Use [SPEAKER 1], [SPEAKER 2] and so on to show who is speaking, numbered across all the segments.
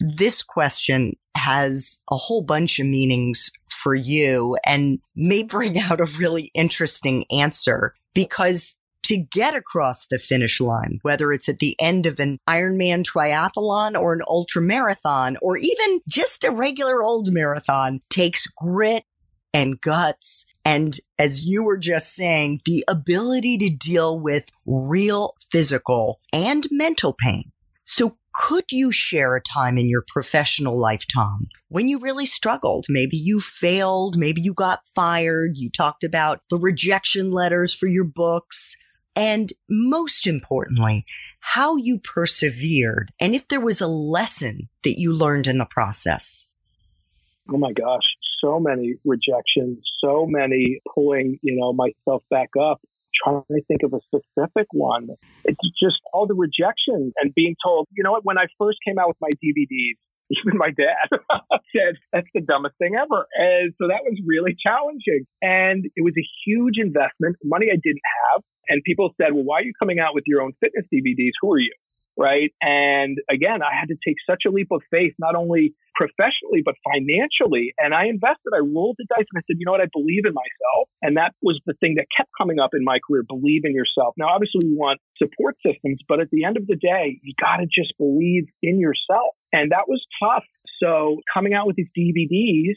[SPEAKER 1] this question has a whole bunch of meanings for you and may bring out a really interesting answer because to get across the finish line, whether it's at the end of an Ironman triathlon or an ultra marathon or even just a regular old marathon takes grit and guts. And as you were just saying, the ability to deal with real physical and mental pain. So could you share a time in your professional life, Tom, when you really struggled? Maybe you failed. Maybe you got fired. You talked about the rejection letters for your books. And most importantly, how you persevered and if there was a lesson that you learned in the process.
[SPEAKER 2] Oh my gosh, so many rejections, so many pulling, you know, myself back up trying to think of a specific one. It's just all the rejection and being told, you know what, when I first came out with my DVDs, even my dad said, that's the dumbest thing ever. And so that was really challenging. And it was a huge investment, money I didn't have. And people said, well, why are you coming out with your own fitness DVDs? Who are you? Right? And again, I had to take such a leap of faith, not only professionally, but financially. And I invested, I rolled the dice and I said, you know what? I believe in myself. And that was the thing that kept coming up in my career. Believe in yourself. Now, obviously we want support systems, but at the end of the day, you got to just believe in yourself. And that was tough. So coming out with these DVDs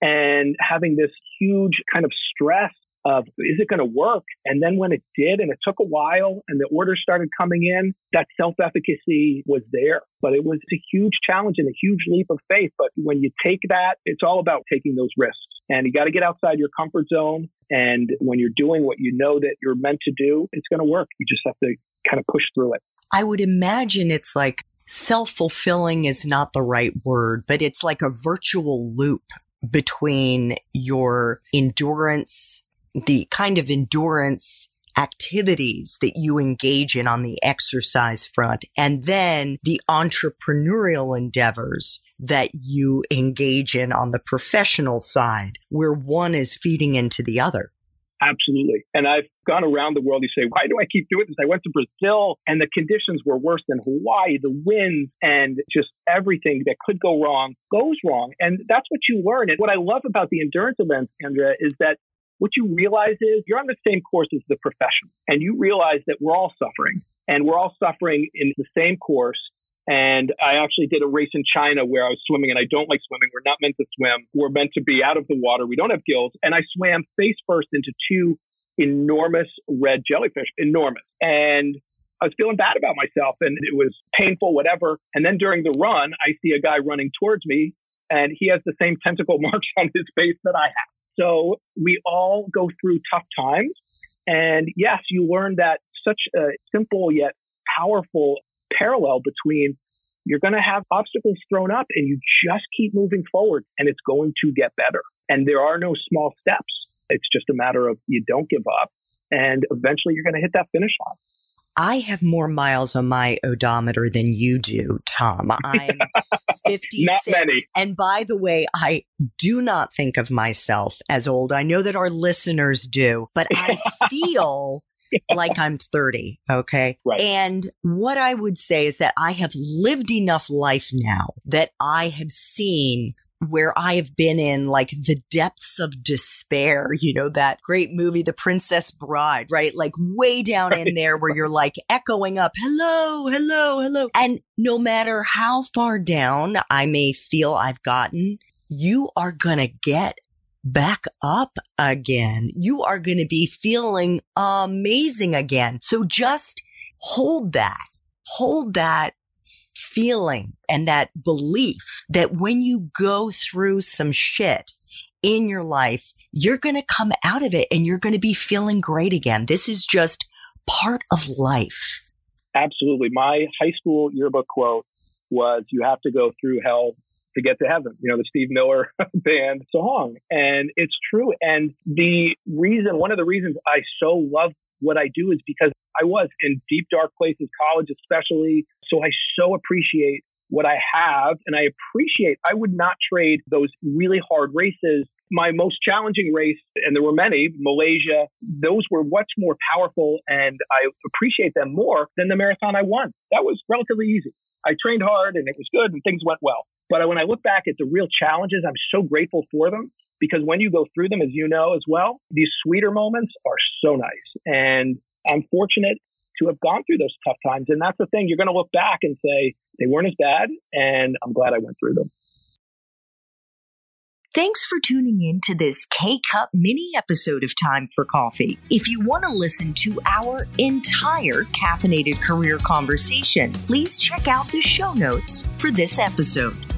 [SPEAKER 2] and having this huge kind of stress of is it going to work? And then when it did, and it took a while, and the orders started coming in, that self efficacy was there. But it was a huge challenge and a huge leap of faith. But when you take that, it's all about taking those risks. And you got to get outside your comfort zone. And when you're doing what you know that you're meant to do, it's going to work. You just have to kind of push through it.
[SPEAKER 1] I would imagine it's like self fulfilling is not the right word, but it's like a virtual loop between your endurance the kind of endurance activities that you engage in on the exercise front and then the entrepreneurial endeavors that you engage in on the professional side where one is feeding into the other.
[SPEAKER 2] Absolutely. And I've gone around the world. You say, why do I keep doing this? I went to Brazil and the conditions were worse than Hawaii. The winds and just everything that could go wrong goes wrong. And that's what you learn. And what I love about the endurance events, Andrea, is that what you realize is you're on the same course as the professional and you realize that we're all suffering and we're all suffering in the same course. And I actually did a race in China where I was swimming and I don't like swimming. We're not meant to swim. We're meant to be out of the water. We don't have gills. And I swam face first into two enormous red jellyfish, enormous. And I was feeling bad about myself and it was painful, whatever. And then during the run, I see a guy running towards me and he has the same tentacle marks on his face that I have. So we all go through tough times. And yes, you learn that such a simple yet powerful parallel between you're going to have obstacles thrown up and you just keep moving forward and it's going to get better. And there are no small steps. It's just a matter of you don't give up and eventually you're going to hit that finish line.
[SPEAKER 1] I have more miles on my odometer than you do, Tom. I'm 56. And by the way, I do not think of myself as old. I know that our listeners do, but I feel like I'm 30. Okay.
[SPEAKER 2] Right.
[SPEAKER 1] And what I would say is that I have lived enough life now that I have seen where I have been in like the depths of despair, you know, that great movie, The Princess Bride, right? Like way down in there where you're like echoing up, hello, hello, hello. And no matter how far down I may feel I've gotten, you are going to get back up again. You are going to be feeling amazing again. So just hold that, hold that feeling and that belief that when you go through some shit in your life, you're going to come out of it and you're going to be feeling great again. This is just part of life.
[SPEAKER 2] Absolutely. My high school yearbook quote was you have to go through hell to get to heaven, you know, the Steve Miller band song. And it's true. And the reason, one of the reasons I so love what I do is because I was in deep, dark places, college especially. So I so appreciate what I have and I appreciate, I would not trade those really hard races. My most challenging race, and there were many, Malaysia, those were much more powerful and I appreciate them more than the marathon I won. That was relatively easy. I trained hard and it was good and things went well. But when I look back at the real challenges, I'm so grateful for them because when you go through them, as you know as well, these sweeter moments are so nice. And I'm fortunate to have gone through those tough times. And that's the thing. You're going to look back and say, they weren't as bad. And I'm glad I went through them.
[SPEAKER 1] Thanks for tuning in to this K Cup mini episode of Time for Coffee. If you want to listen to our entire caffeinated career conversation, please check out the show notes for this episode.